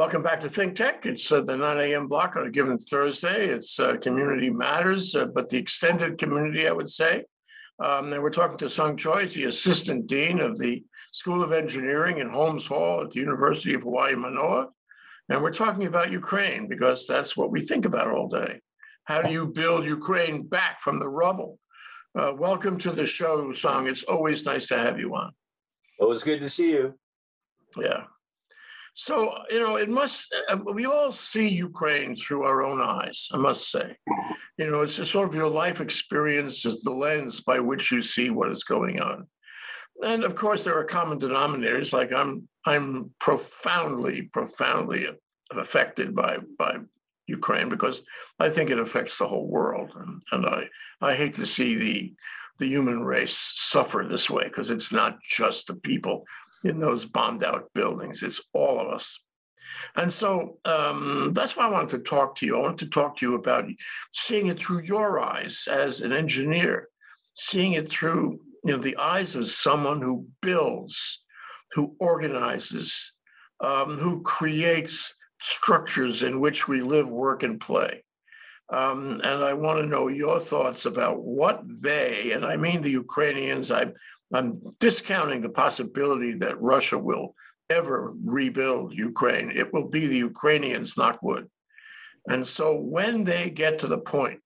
Welcome back to Think Tech. It's uh, the 9 a.m. block on a given Thursday. It's uh, Community Matters, uh, but the extended community, I would say. Um, and we're talking to Sung Choi, the Assistant Dean of the School of Engineering in Holmes Hall at the University of Hawaii Manoa. And we're talking about Ukraine because that's what we think about all day. How do you build Ukraine back from the rubble? Uh, welcome to the show, Sung. It's always nice to have you on. Always good to see you. Yeah. So, you know, it must, uh, we all see Ukraine through our own eyes, I must say. You know, it's just sort of your life experience is the lens by which you see what is going on. And of course, there are common denominators, like I'm, I'm profoundly, profoundly affected by, by Ukraine because I think it affects the whole world. And, and I, I hate to see the, the human race suffer this way because it's not just the people in those bombed out buildings. It's all of us. And so um, that's why I wanted to talk to you. I wanted to talk to you about seeing it through your eyes as an engineer, seeing it through you know the eyes of someone who builds, who organizes, um, who creates structures in which we live, work, and play. Um, and I want to know your thoughts about what they, and I mean the Ukrainians, I I'm discounting the possibility that Russia will ever rebuild Ukraine. It will be the Ukrainians, not wood. And so when they get to the point,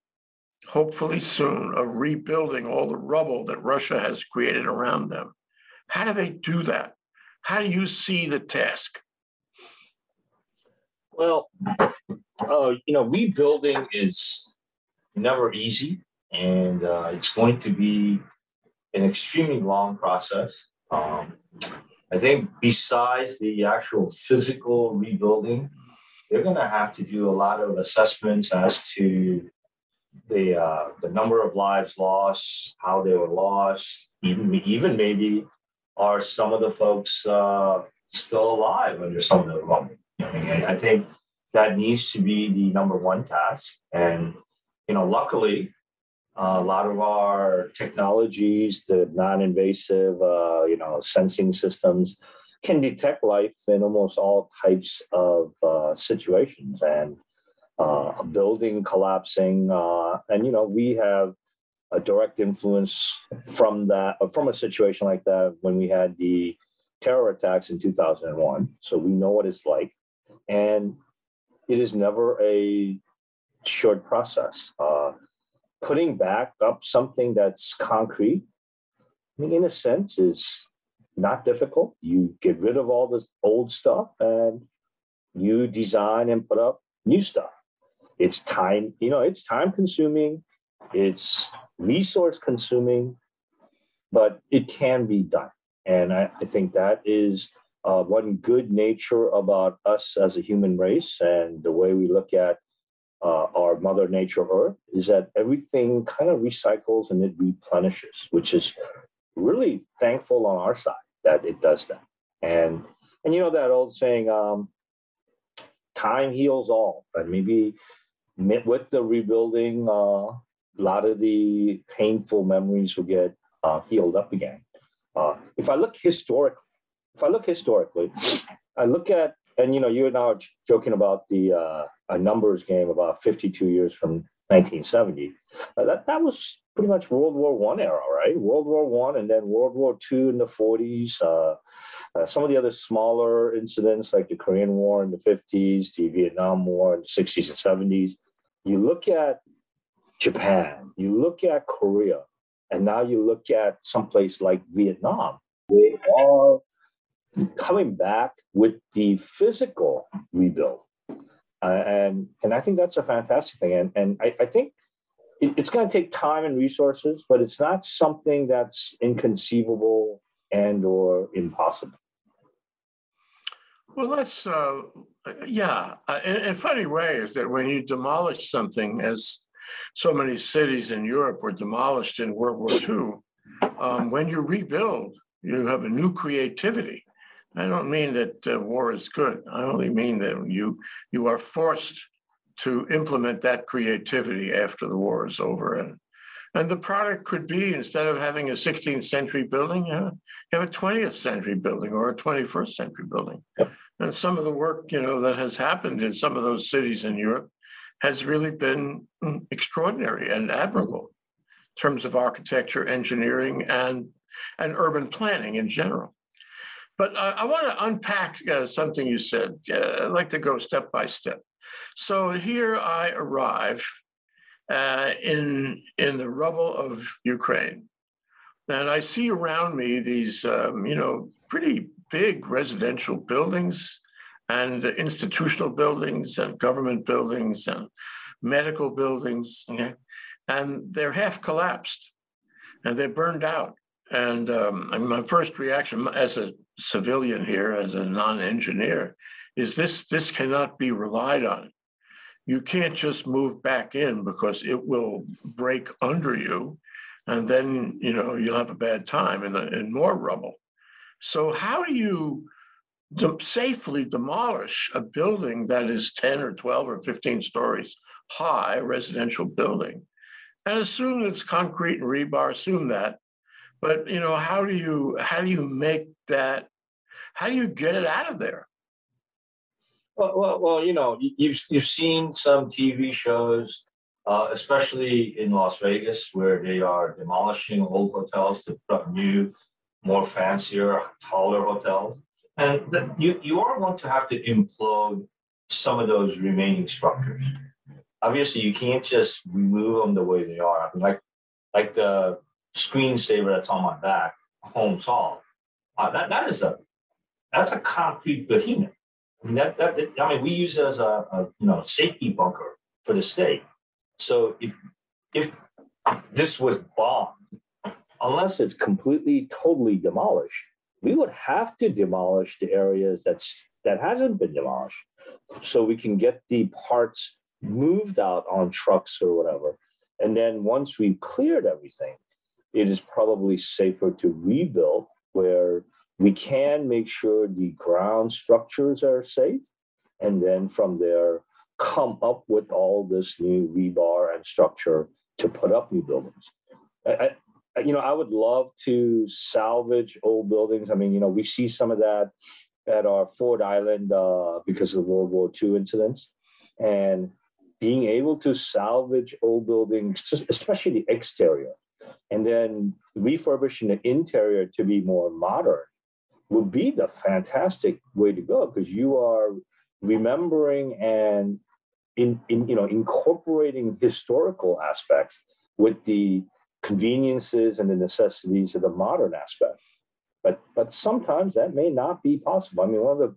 hopefully soon, of rebuilding all the rubble that Russia has created around them, how do they do that? How do you see the task? Well, uh, you know, rebuilding is never easy, and uh, it's going to be an extremely long process. Um, I think besides the actual physical rebuilding, they're going to have to do a lot of assessments as to the uh, the number of lives lost, how they were lost, even even maybe are some of the folks uh, still alive under some of the rubble. And I think that needs to be the number one task. And you know, luckily, uh, a lot of our technologies, the non-invasive, uh, you know, sensing systems, can detect life in almost all types of uh, situations. And uh, a building collapsing, uh, and you know, we have a direct influence from that, from a situation like that when we had the terror attacks in 2001. So we know what it's like, and it is never a short process. Uh, putting back up something that's concrete, I mean, in a sense, is not difficult. You get rid of all this old stuff and you design and put up new stuff. It's time, you know, it's time consuming, it's resource consuming, but it can be done. And I, I think that is uh, one good nature about us as a human race and the way we look at uh, our Mother Nature Earth is that everything kind of recycles and it replenishes, which is really thankful on our side that it does that. And and you know that old saying, um, time heals all. But maybe with the rebuilding, uh, a lot of the painful memories will get uh, healed up again. Uh, if I look historically, if I look historically, I look at and you know, you and I are joking about the uh, numbers game about 52 years from 1970. Uh, that that was pretty much World War One era, right? World War One, and then World War Two in the 40s. Uh, uh, some of the other smaller incidents, like the Korean War in the 50s, the Vietnam War in the 60s and 70s. You look at Japan, you look at Korea, and now you look at someplace like Vietnam. They are coming back with the physical rebuild. Uh, and and I think that's a fantastic thing. And and I, I think it, it's going to take time and resources, but it's not something that's inconceivable and or impossible. Well, that's uh, yeah. Uh, in, in funny way is that when you demolish something, as so many cities in Europe were demolished in World War II, um, when you rebuild, you have a new creativity I don't mean that uh, war is good. I only mean that you you are forced to implement that creativity after the war is over, and And the product could be instead of having a 16th century building, you have, you have a 20th century building or a 21st century building. Yep. And some of the work, you know, that has happened in some of those cities in Europe has really been mm, extraordinary and admirable in terms of architecture, engineering, and and urban planning in general. But I, I want to unpack uh, something you said. Uh, I'd like to go step by step. So here I arrive uh, in in the rubble of Ukraine, and I see around me these, um, you know, pretty big residential buildings and institutional buildings and government buildings and medical buildings, okay? and they're half collapsed and they're burned out. And um, my first reaction as a civilian here, as a non-engineer, is this this cannot be relied on. You can't just move back in because it will break under you, and then you know you'll have a bad time and in more rubble. So how do you de- safely demolish a building that is 10 or 12 or 15 stories high, residential building, and assume it's concrete and rebar, assume that. But you know, how do you how do you make that? How do you get it out of there? Well, well, well, you know, you- you've you've seen some TV shows, uh, especially in Las Vegas, where they are demolishing old hotels to put up new, more fancier, taller hotels. And that you you are going to have to implode some of those remaining structures. Obviously, you can't just remove them the way they are. I mean, like like the screensaver that's on my back, Holmes Hall. Uh, that that is a that's a concrete behemoth. I mean, that, that, I mean, we use it as a, a, you know, safety bunker for the state. So if, if this was bombed, unless it's completely, totally demolished, we would have to demolish the areas that's, that hasn't been demolished. So we can get the parts moved out on trucks or whatever. And then once we've cleared everything, it is probably safer to rebuild where we can make sure the ground structures are safe. And then from there, come up with all this new rebar and structure to put up new buildings. I, I, you know, I would love to salvage old buildings. I mean, you know, we see some of that at our Ford Island uh, because of the World War II incidents. And being able to salvage old buildings, especially the exterior, and then refurbishing the interior to be more modern would be the fantastic way to go because you are remembering and in, in you know incorporating historical aspects with the conveniences and the necessities of the modern aspect. But but sometimes that may not be possible. I mean one of the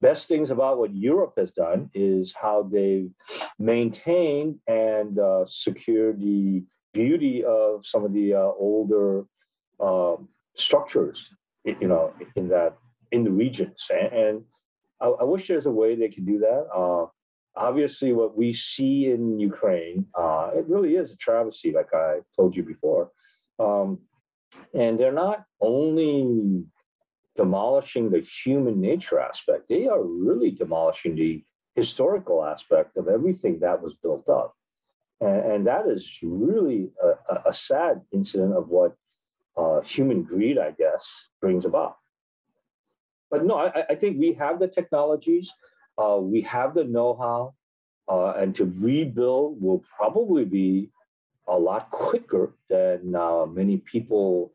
best things about what europe has done is how they've maintained and uh, secured the beauty of some of the uh, older uh, structures you know, in that in the regions. And, and I, I, wish there's a way they could do that. Uh, obviously, what we see in Ukraine, uh, it really is a travesty, like I told you before. Um, and they're not only demolishing the human nature aspect, they are really demolishing the historical aspect of everything that was built up. And, and that is really a, a sad incident of what uh, human greed, I guess, brings about. But no, I, I think we have the technologies, uh, we have the know-how, uh, and to rebuild will probably be a lot quicker than uh, many people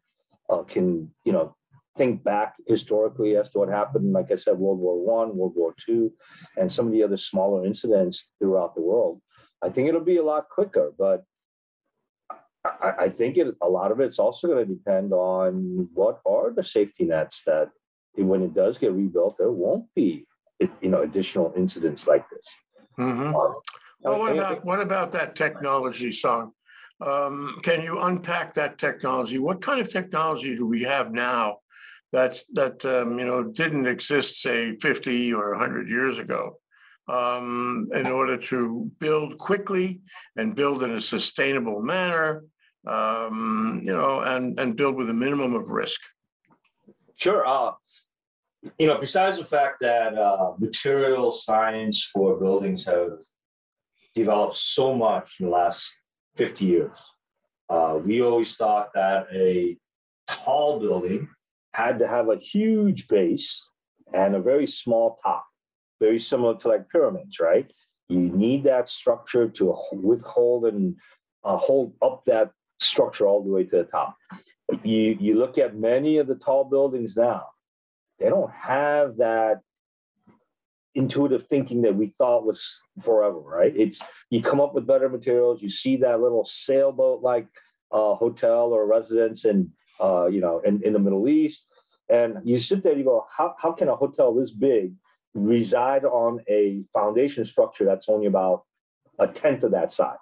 uh, can, you know, think back historically as to what happened. Like I said, World War One, World War Two, and some of the other smaller incidents throughout the world. I think it'll be a lot quicker, but I, I think it, a lot of it's also going to depend on what are the safety nets that when it does get rebuilt, there won't be you know additional incidents like this. Mm-hmm. Um, well, what about what about that technology, Sung? Um, can you unpack that technology? What kind of technology do we have now that's that um, you know didn't exist say 50 or 100 years ago um, in order to build quickly and build in a sustainable manner um, you know, and, and build with a minimum of risk. Sure. Uh, you know, besides the fact that uh, material science for buildings have developed so much in the last 50 years, Uh, we always thought that a tall building had to have a huge base and a very small top, very similar to like pyramids, right? You need that structure to withhold and uh, hold up that structure all the way to the top. You you look at many of the tall buildings now, they don't have that intuitive thinking that we thought was forever, right? It's you come up with better materials. You see that little sailboat like uh, hotel or residence in uh, you know in, in the Middle East, and you sit there. You go, how how can a hotel this big reside on a foundation structure that's only about a tenth of that size?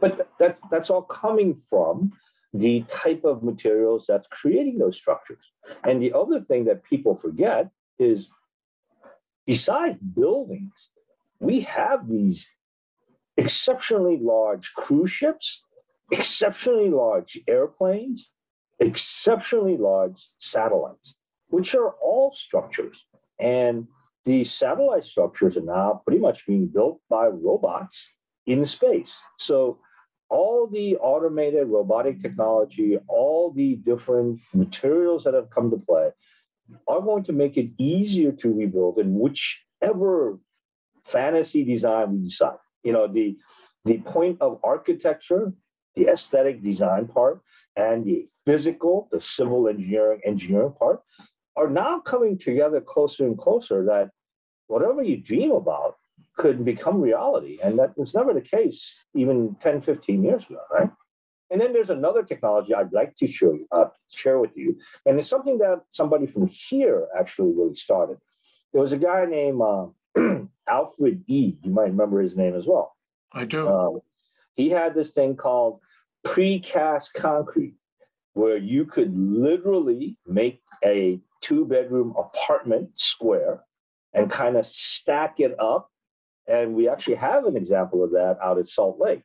But that that's all coming from the type of materials that's creating those structures. And the other thing that people forget is besides buildings, we have these exceptionally large cruise ships, exceptionally large airplanes, exceptionally large satellites, which are all structures. And these satellite structures are now pretty much being built by robots in space. So all the automated robotic technology, all the different materials that have come to play are going to make it easier to rebuild in whichever fantasy design we decide. You know, the the point of architecture, the aesthetic design part, and the physical, the civil engineering engineering part are now coming together closer and closer that whatever you dream about could become reality. And that was never the case even 10, 15 years ago, right? And then there's another technology I'd like to show you, uh, share with you. And it's something that somebody from here actually really started. There was a guy named uh, Alfred E. You might remember his name as well. I do. Uh, he had this thing called precast concrete, where you could literally make a two bedroom apartment square and kind of stack it up and we actually have an example of that out at Salt Lake,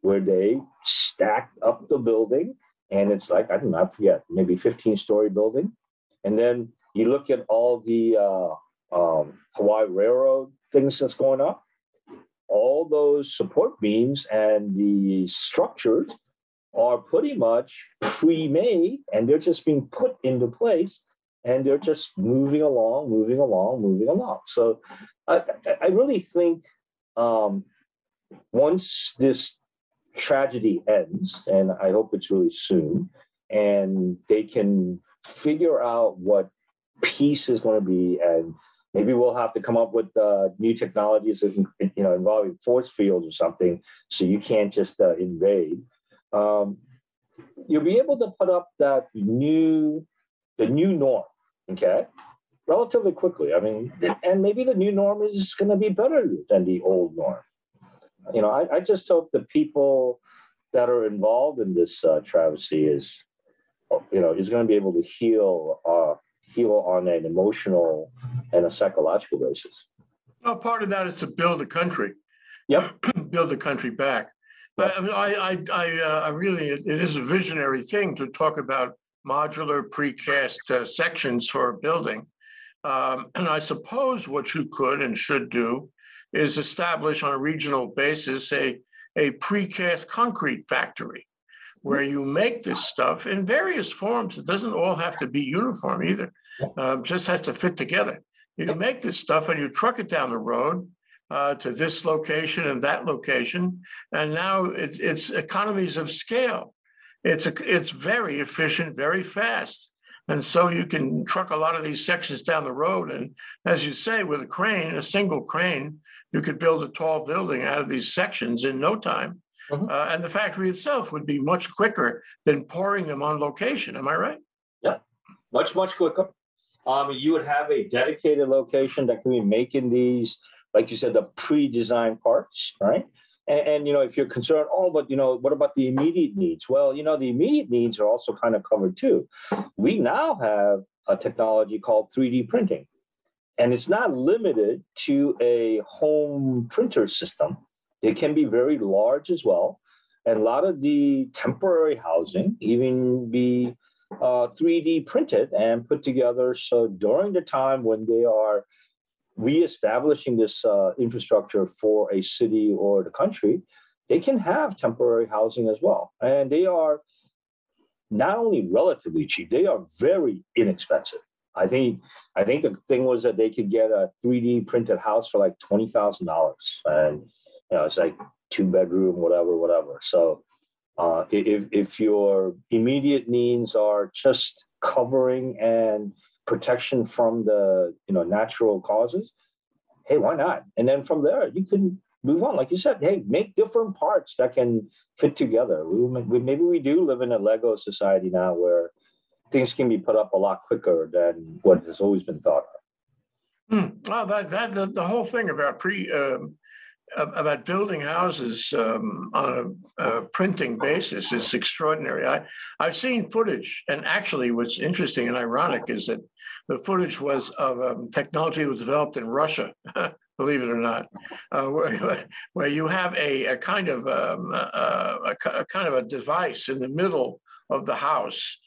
where they stacked up the building, and it's like I don't know, forget, maybe 15 story building, and then you look at all the uh, um, Hawaii Railroad things that's going up. All those support beams and the structures are pretty much pre-made, and they're just being put into place and they're just moving along, moving along, moving along. So I, I really think um, once this tragedy ends, and I hope it's really soon, and they can figure out what peace is going to be, and maybe we'll have to come up with uh, new technologies, you know, involving force fields or something, so you can't just uh, invade. Um, you'll be able to put up that new, the new norm okay, relatively quickly. I mean, and maybe the new norm is going to be better than the old norm. You know, I, I just hope the people that are involved in this uh, travesty is, you know, is going to be able to heal, uh, heal on an emotional and a psychological basis. Well, part of that is to build a country. Yep. build the country back. But I mean, I, I, I, uh, I really, it is a visionary thing to talk about modular precast uh, sections for a building. Um, and I suppose what you could and should do is establish on a regional basis a, a precast concrete factory where you make this stuff in various forms. It doesn't all have to be uniform either. Um, just has to fit together. You can make this stuff and you truck it down the road uh, to this location and that location, and now it's, it's economies of scale. It's a, it's very efficient, very fast. And so you can truck a lot of these sections down the road. And as you say, with a crane, a single crane, you could build a tall building out of these sections in no time. Mhm. Uh, and the factory itself would be much quicker than pouring them on location. Am I right? Yeah, much, much quicker. Um, you would have a dedicated location that can be making these, like you said, the pre-designed parts, right? And, and, you know, if you're concerned, oh, but you know, what about the immediate needs? Well, you know, the immediate needs are also kind of covered too. We now have a technology called 3D printing, and it's not limited to a home printer system. It can be very large as well. And a lot of the temporary housing even be uh, 3D printed and put together. So during the time when they are reestablishing this uh, infrastructure for a city or the country, they can have temporary housing as well. And they are not only relatively cheap, they are very inexpensive. I think I think the thing was that they could get a 3D printed house for like twenty thousand dollars, and you know it's like two bedroom, whatever, whatever. So uh, if if your immediate needs are just covering and protection from the you know natural causes, hey, why not? And then from there, you can move on. Like you said, hey, make different parts that can fit together. We, we, maybe we do live in a Lego society now where things can be put up a lot quicker than what has always been thought of. Hmm. Well, that that the, the whole thing about pre um, about building houses um, on a, a, printing basis is extraordinary. I I've seen footage, and actually, what's interesting and ironic is that the footage was of um, technology that was developed in Russia. believe it or not, uh, where, where you have a, a kind of um, a, a, a, kind of a device in the middle of the house,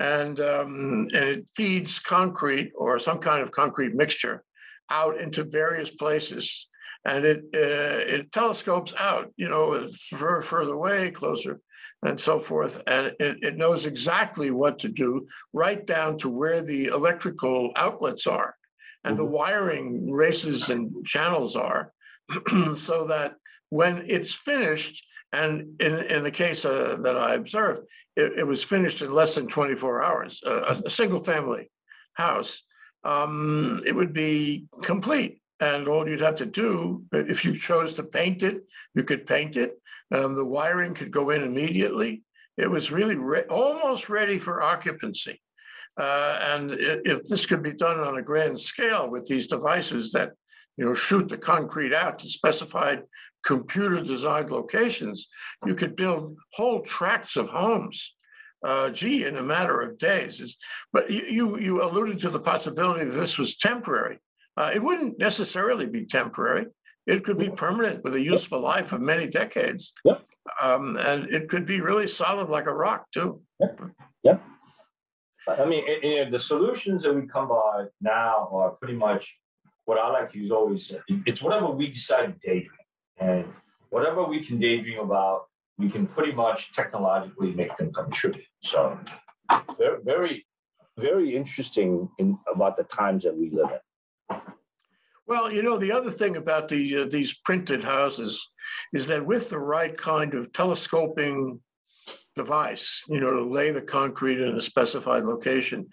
and um, and it feeds concrete or some kind of concrete mixture out into various places, and it uh, it telescopes out, you know, further away, closer, and so forth, and it, it knows exactly what to do, right down to where the electrical outlets are and the mm-hmm. wiring races and channels are, so that when it's finished, and in, in the case uh, that I observed, it, it, was finished in less than 24 hours, uh, a, a, single family house, um, it would be complete. And all you'd have to do, if you chose to paint it, you could paint it. Um, the wiring could go in immediately. It was really re- almost ready for occupancy. Uh, and if this could be done on a grand scale with these devices that you know shoot the concrete out to specified computer designed locations, you could build whole tracts of homes. Uh, gee, in a matter of days. It's, but you, you alluded to the possibility that this was temporary. Uh, it wouldn't necessarily be temporary. It could be permanent with a useful life of many decades. Yep. Um, and it could be really solid like a rock too. Yep. yep. I mean, it, it, the solutions that we come by now are pretty much what I like to use always. It's whatever we decide to daydream, and whatever we can daydream about, we can pretty much technologically make them come true. So, very, very, very interesting in about the times that we live in. Well, you know, the other thing about the uh, these printed houses is that with the right kind of telescoping device, you know, to lay the concrete in a specified location,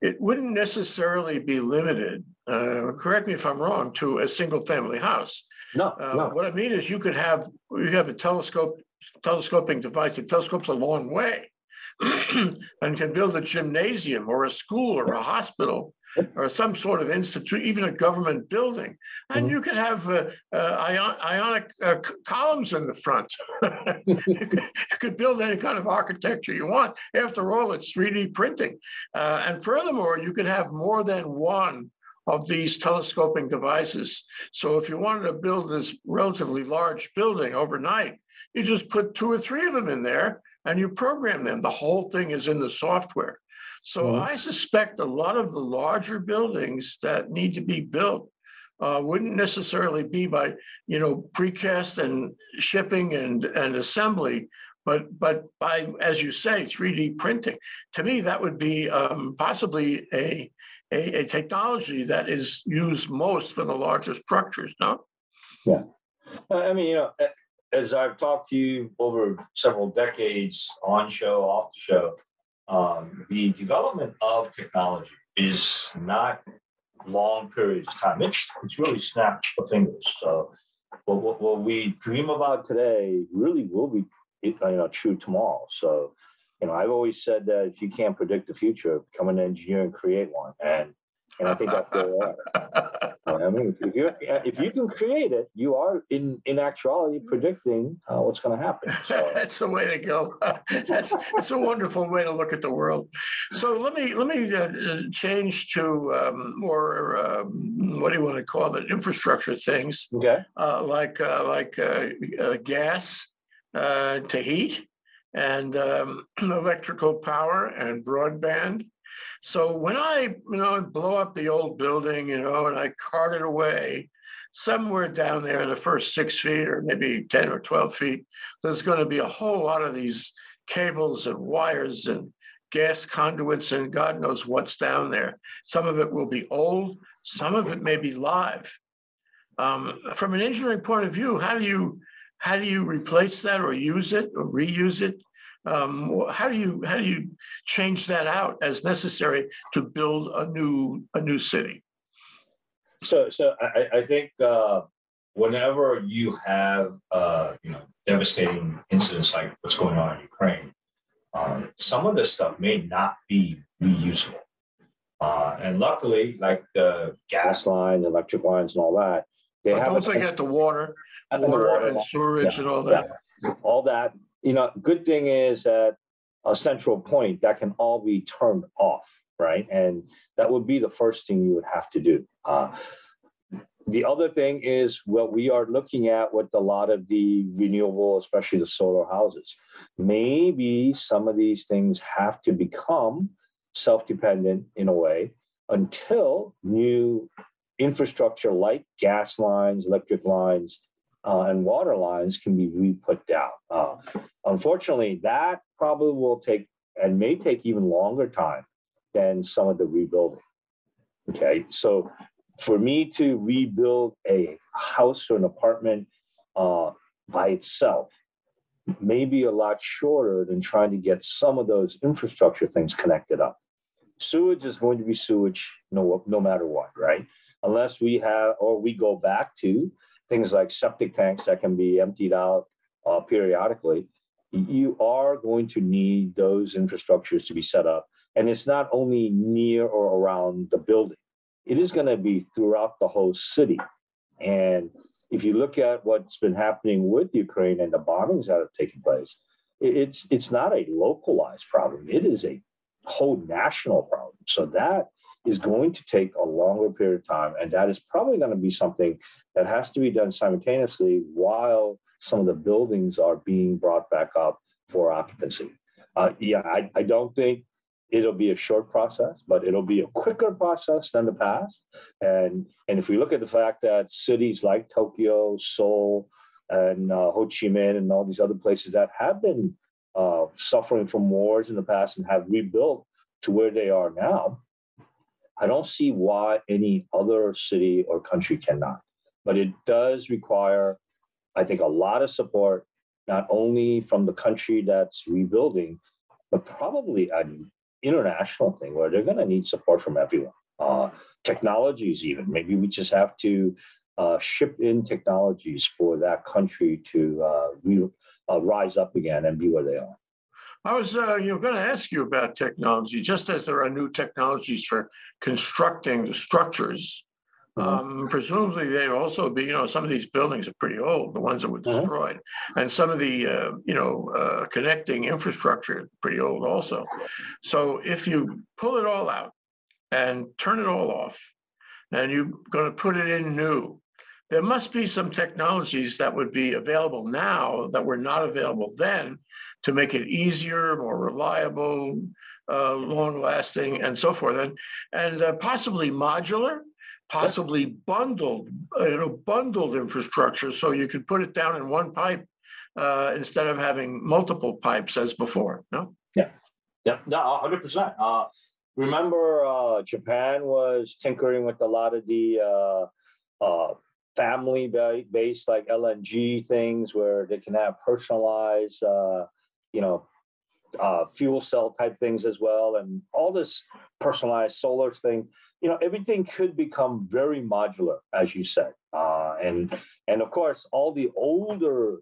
it wouldn't necessarily be limited, uh, correct me if I'm wrong, to a single family house. No, Uh, no. What I mean is you could have, you have a telescope, telescoping device that telescopes a long way and can build a gymnasium or a school or a hospital or some sort of institute, even a government building. And mm-hmm. you could have uh, uh, ion, ionic uh, columns in the front. you, could, you, could, build any kind of architecture you want. After all, it's 3D printing. Uh, and furthermore, you could have more than one of these telescoping devices. So if you wanted to build this relatively large building overnight, you just put two or three of them in there and you program them. The whole thing is in the software. So mm-hmm. I suspect a lot of the larger buildings that need to be built uh, wouldn't necessarily be by you know precast and shipping and and assembly, but but by as you say 3D printing. To me, that would be um, possibly a, a a technology that is used most for the larger structures. No. Yeah, I mean you know as I've talked to you over several decades on show, off the show, um, the development of technology is not long periods of time. It's, it's really snap of fingers. So what, what, what we dream about today really will be you know, true tomorrow. So, you know, I've always said that if you can't predict the future, become an engineer and create one. And and I think that's where. I mean, if you if you can create it, you are in in actuality predicting uh, what's going to happen. So. that's the way to go. that's that's a wonderful way to look at the world. So let me let me uh, change to um, more um, what do you want to call it? Infrastructure things. Okay. Uh, like uh, like uh, uh, gas to heat and um, electrical power and broadband so when I, you know, blow up the old building, you know, and I cart it away, somewhere down there in the first six feet or maybe 10 or 12 feet, there's going to be a whole lot of these cables and wires and gas conduits and God knows what's down there. Some of it will be old, some of it may be live. Um, from an engineering point of view, how do you how do you replace that or use it or reuse it? Um, how do you how do you change that out as necessary to build a new a new city? So so I, I think uh, whenever you have uh, you know devastating incidents like what's going on in Ukraine, um, some of this stuff may not be reusable. Uh, and luckily, like the gas lines, electric lines, and all that, they but have. Don't forget the water, water, water and sewerage yeah, and all that. Yeah. All that. You know, good thing is that a central point that can all be turned off, right? And that would be the first thing you would have to do. Uh, the other thing is what we are looking at with a lot of the renewable, especially the solar houses. Maybe some of these things have to become self-dependent in a way until new infrastructure like gas lines, electric lines, uh, and water lines can be re-put down. Uh, unfortunately, that probably will take and may take even longer time than some of the rebuilding. Okay, so for me to rebuild a house or an apartment uh, by itself may be a lot shorter than trying to get some of those infrastructure things connected up. Sewage is going to be sewage no, no matter what, right? Unless we have, or we go back to things like septic tanks that can be emptied out uh, periodically, you are going to need those infrastructures to be set up. And it's not only near or around the building it is going to be throughout the whole city. And if you look at what's been happening with Ukraine and the bombings that have taken place, it's it's not a localized problem. It is a whole national problem. So that is going to take a longer period of time, and that is probably going to be something that has to be done simultaneously while some of the buildings are being brought back up for occupancy. Uh, yeah, I, I don't think it'll be a short process, but it'll be a quicker process than the past. And and if we look at the fact that cities like Tokyo, Seoul, and uh, Ho Chi Minh, and all these other places that have been uh, suffering from wars in the past and have rebuilt to where they are now, I don't see why any other city or country cannot. But it does require, I think, a lot of support, not only from the country that's rebuilding, but probably an international thing where they're going to need support from everyone. Uh, technologies, even maybe we just have to uh, ship in technologies for that country to uh, re- uh, rise up again and be where they are. I was, uh, you know, going to ask you about technology. Just as there are new technologies for constructing the structures Mm-hmm. Um, presumably, they'd also be, you know, some of these buildings are pretty old, the ones that were mm-hmm. destroyed, and some of the, uh, you know, uh, connecting infrastructure pretty old also. So if you pull it all out and turn it all off, and you're going to put it in new, there must be some technologies that would be available now that were not available then to make it easier, more reliable, uh, long lasting, and so forth, and and uh, possibly modular possibly bundled, uh, you know, bundled infrastructure so you could put it down in one pipe uh, instead of having multiple pipes as before. No. Yeah. Yeah. No, hundred percent. Uh, remember, uh, Japan was tinkering with a lot of the uh, family-based like LNG things where they can have personalized, you know, uh, fuel cell type things as well, and all this personalized solar thing you know everything could become very modular as you said. Uh, and and of course all the older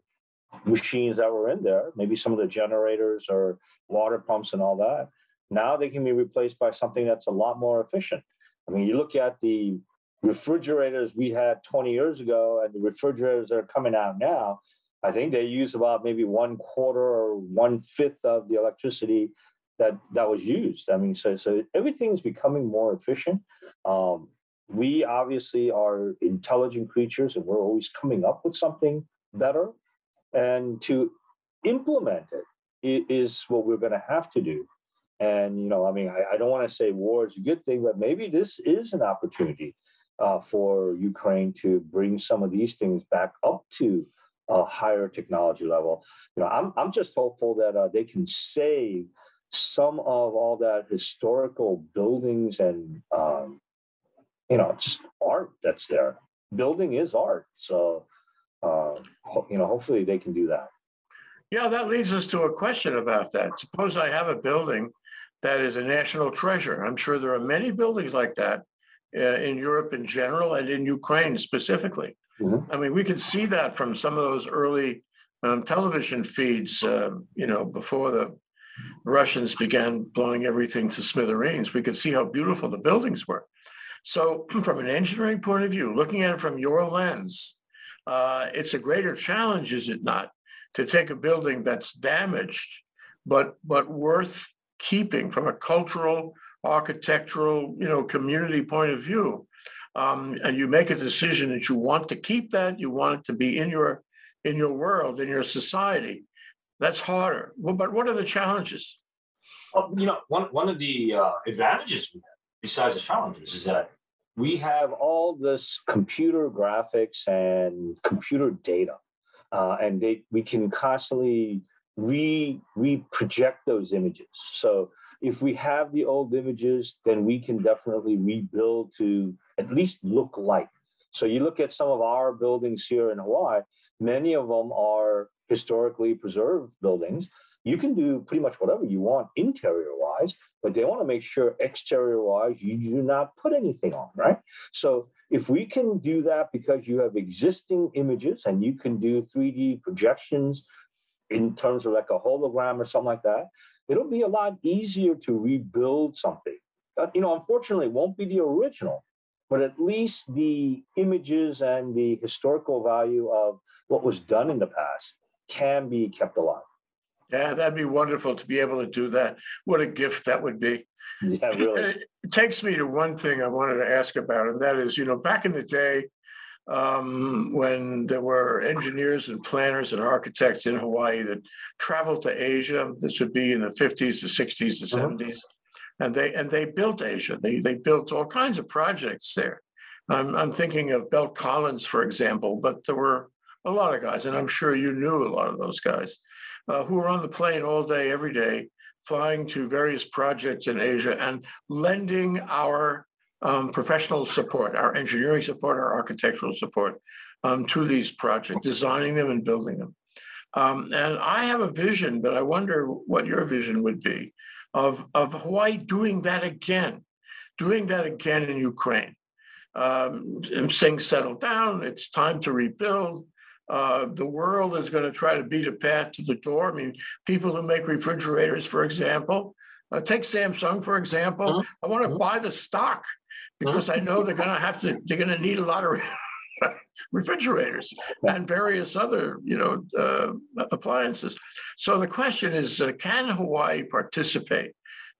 machines that were in there maybe some of the generators or water pumps and all that now they can be replaced by something that's a lot more efficient. I mean you look at the refrigerators we had 20 years ago and the refrigerators that are coming out now i think they use about maybe one quarter or one fifth of the electricity that that was used. I mean, so so everything's becoming more efficient. Um, we obviously are intelligent creatures, and we're always coming up with something better. And to implement it is what we're going to have to do. And you know, I mean, I, I don't want to say war is a good thing, but maybe this is an opportunity uh, for Ukraine to bring some of these things back up to a higher technology level. You know, I'm I'm just hopeful that uh, they can save some of all that historical buildings and um, you know just art that's there. Building is art, so uh, you know hopefully they can do that. Yeah, that leads us to a question about that. Suppose I have a building that is a national treasure. I'm sure there are many buildings like that uh, in Europe in general and in Ukraine specifically. Mm-hmm. I mean, we can see that from some of those early um, television feeds, uh, you know, before the Russians began blowing everything to smithereens. We could see how beautiful the buildings were. So, from an engineering point of view, looking at it from your lens, uh, it's a greater challenge, is it not, to take a building that's damaged, but but worth keeping from a cultural, architectural, you know, community point of view. Um, and you make a decision that you want to keep that, you want it to be in your in your world, in your society. That's harder. Well, but what are the challenges? Well, you know, one one of the uh, advantages we have, besides the challenges, is that we have all this computer graphics and computer data, uh, and they we can constantly re re project those images. So if we have the old images, then we can definitely rebuild to at least look like. So you look at some of our buildings here in Hawaii, many of them are historically preserved buildings. You can do pretty much whatever you want interior wise, but they want to make sure exterior wise you do not put anything on, right? So if we can do that because you have existing images and you can do 3D projections in terms of like a hologram or something like that, it'll be a lot easier to rebuild something. But, you know, unfortunately, it won't be the original, but at least the images and the historical value of what was done in the past can be kept alive. Yeah, that'd be wonderful to be able to do that. What a gift that would be. Yeah, really. It takes me to one thing I wanted to ask about, and that is, you know, back in the day, um, when there were engineers and planners and architects in Hawaii that traveled to Asia. This would be in the 50s, the 60s, the 70s. Uh-huh. And they and they built Asia. They they built all kinds of projects there. I'm I'm thinking of Belt Collins, for example, but there were a lot of guys, and I'm sure you knew a lot of those guys, uh, who were on the plane all day, every day, flying to various projects in Asia and lending our um, professional support, our engineering support, our architectural support um, to these projects, designing them and building them. Um, and I have a vision, but I wonder what your vision would be of, of Hawaii doing that again, doing that again in Ukraine. Um, things settle down, it's time to rebuild. Uh, the world is going to try to beat a path to the door. I mean, people who make refrigerators, for example, uh, take Samsung, for example. Uh-huh. I want to uh-huh. buy the stock because I know they're going to have to, they're going to need a lot of refrigerators and various other, you know, uh, appliances. So the question is, uh, can Hawaii participate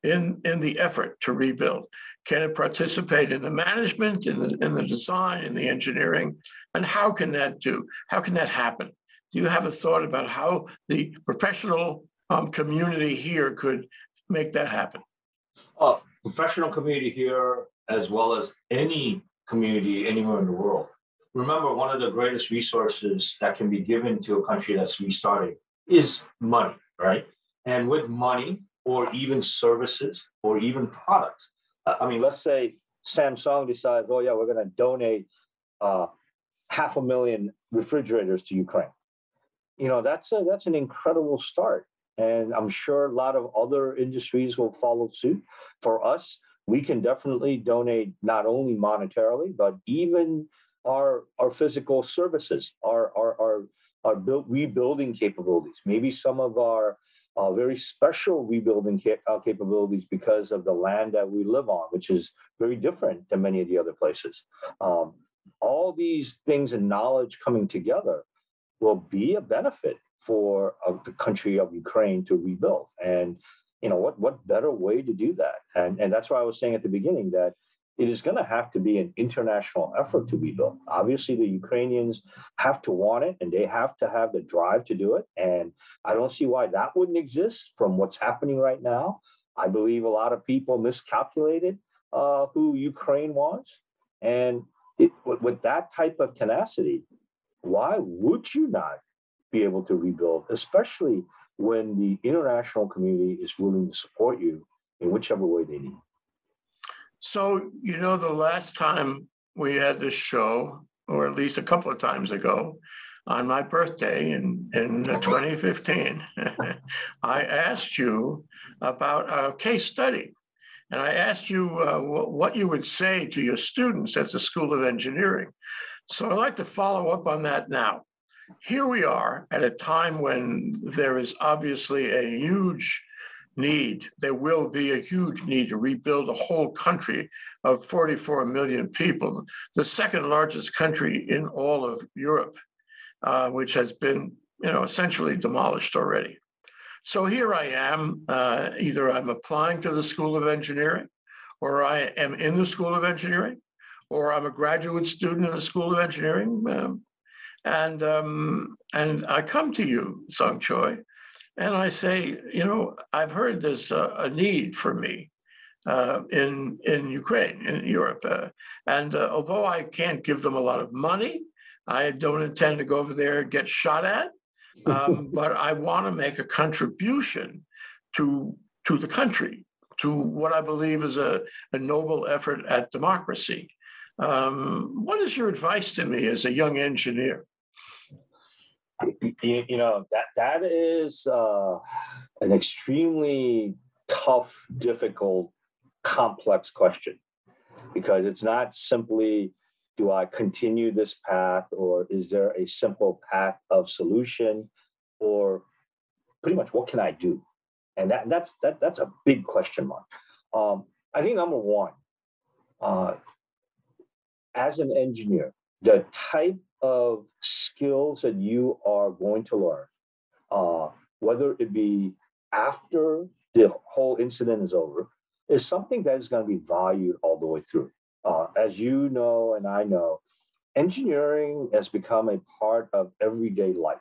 in in the effort to rebuild? Can it participate in the management, in the in the design, in the engineering, and how can that do? How can that happen? Do you have a thought about how the professional um, community here could make that happen? Uh, professional community here as well as any community anywhere in the world. Remember, one of the greatest resources that can be given to a country that's restarting is money, right? And with money, or even services, or even products. I mean, let's say Samsung decides, oh, yeah, we're going to donate uh, half a million refrigerators to Ukraine. You know, that's a, that's an incredible start. And I'm sure a lot of other industries will follow suit. For us, we can definitely donate not only monetarily, but even our our physical services, our our our, our build, rebuilding capabilities. Maybe some of our uh, very special rebuilding ca- uh, capabilities because of the land that we live on, which is very different than many of the other places. Um, all these things and knowledge coming together will be a benefit for uh, the country of Ukraine to rebuild. And you know what what better way to do that? And and that's why i was saying at the beginning that it is going to have to be an international effort to rebuild obviously the ukrainians have to want it and they have to have the drive to do it. And i don't see why that wouldn't exist from what's happening right now. I believe a lot of people miscalculated uh, who ukraine was. And it, with that type of tenacity, why would you not be able to rebuild, especially when the international community is willing to support you in whichever way they need? So, you know, the last time we had this show, or at least a couple of times ago, on my birthday in, in 2015, I asked you about a case study. And I asked you uh, wh- what you would say to your students at the School of Engineering. So I'd like to follow up on that now. Here we are at a time when there is obviously a huge need, there will be a huge need to rebuild a whole country of 44 million people, the second largest country in all of Europe, uh, which has been, you know, essentially demolished already. So here I am, uh, either I'm applying to the School of Engineering, or I am in the School of Engineering, or I'm a graduate student in the School of Engineering. um, and um, and I come to you, Sung Choi, and I say, you know, I've heard there's a, a need for me uh, in in Ukraine, in Europe, uh, and uh, although I can't give them a lot of money, I don't intend to go over there and get shot at. Um, but I want to make a contribution to to the country, to what I believe is a, a noble effort at democracy. Um, what is your advice to me as a young engineer? You, you know that that is uh, an extremely tough, difficult, complex question because it's not simply do I continue this path or is there a simple path of solution or pretty much what can I do? And that that's that that's a big question mark. Um, I think number one, uh, as an engineer, the type of skills that you are going to learn, uh, whether it be after the whole incident is over, is something that is going to be valued all the way through. Uh, as you know, and I know, engineering has become a part of everyday life.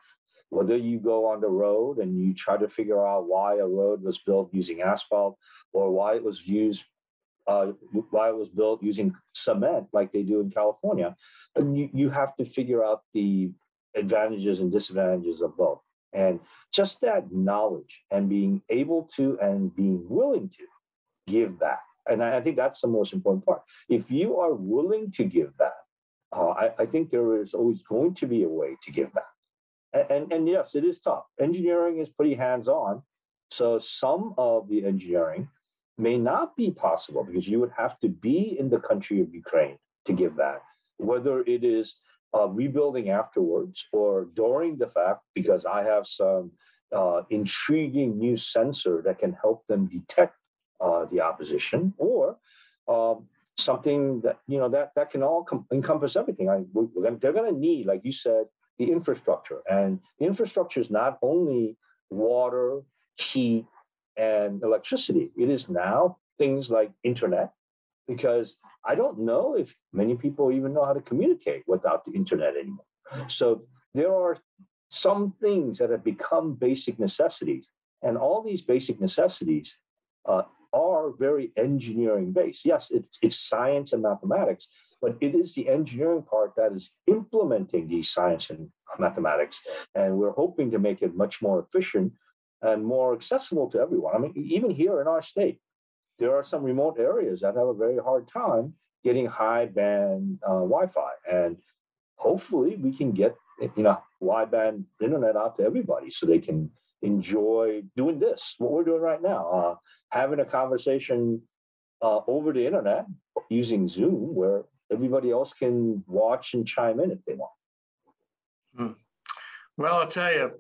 Whether you go on the road and you try to figure out why a road was built using asphalt or why it was used uh, why it was built using cement like they do in California. And you, you have to figure out the advantages and disadvantages of both. And just that knowledge and being able to and being willing to give back. And I, I think that's the most important part. If you are willing to give back, uh, I, I think there is always going to be a way to give back. And, and, and yes, it is tough. Engineering is pretty hands on. So some of the engineering may not be possible because you would have to be in the country of Ukraine to give back, whether it is uh, rebuilding afterwards or during the fact, because I have some uh, intriguing new sensor that can help them detect uh, the opposition, or um, something that you know that that can all com- encompass everything. I, they're going to need, like you said, the infrastructure, and the infrastructure is not only water, heat, and electricity. It is now things like internet, because I don't know if many people even know how to communicate without the internet anymore. So there are some things that have become basic necessities, and all these basic necessities uh, are very engineering based. Yes, it's, it's science and mathematics, but it is the engineering part that is implementing these science and mathematics. And we're hoping to make it much more efficient and more accessible to everyone. I mean, even here in our state, there are some remote areas that have a very hard time getting high band uh, Wi-Fi, and hopefully we can get you know wideband internet out to everybody so they can enjoy doing this what we're doing right now, uh, having a conversation uh, over the internet using Zoom, where everybody else can watch and chime in if they want. Hmm. Well, I'll tell you,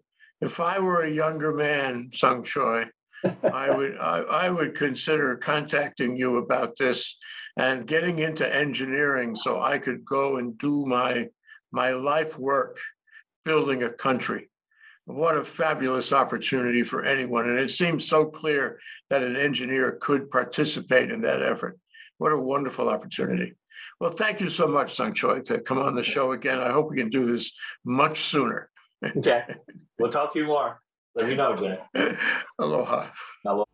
if I were a younger man, Sung Choi, I would I, I would consider contacting you about this and getting into engineering so I could go and do my my life work building a country. What a fabulous opportunity for anyone. And it seems so clear that an engineer could participate in that effort. What a wonderful opportunity. Well, thank you so much, Sung Choi, to come on the show again. I hope we can do this much sooner. Okay. We'll talk to you more. Let me know, Jay. Aloha. Aloha.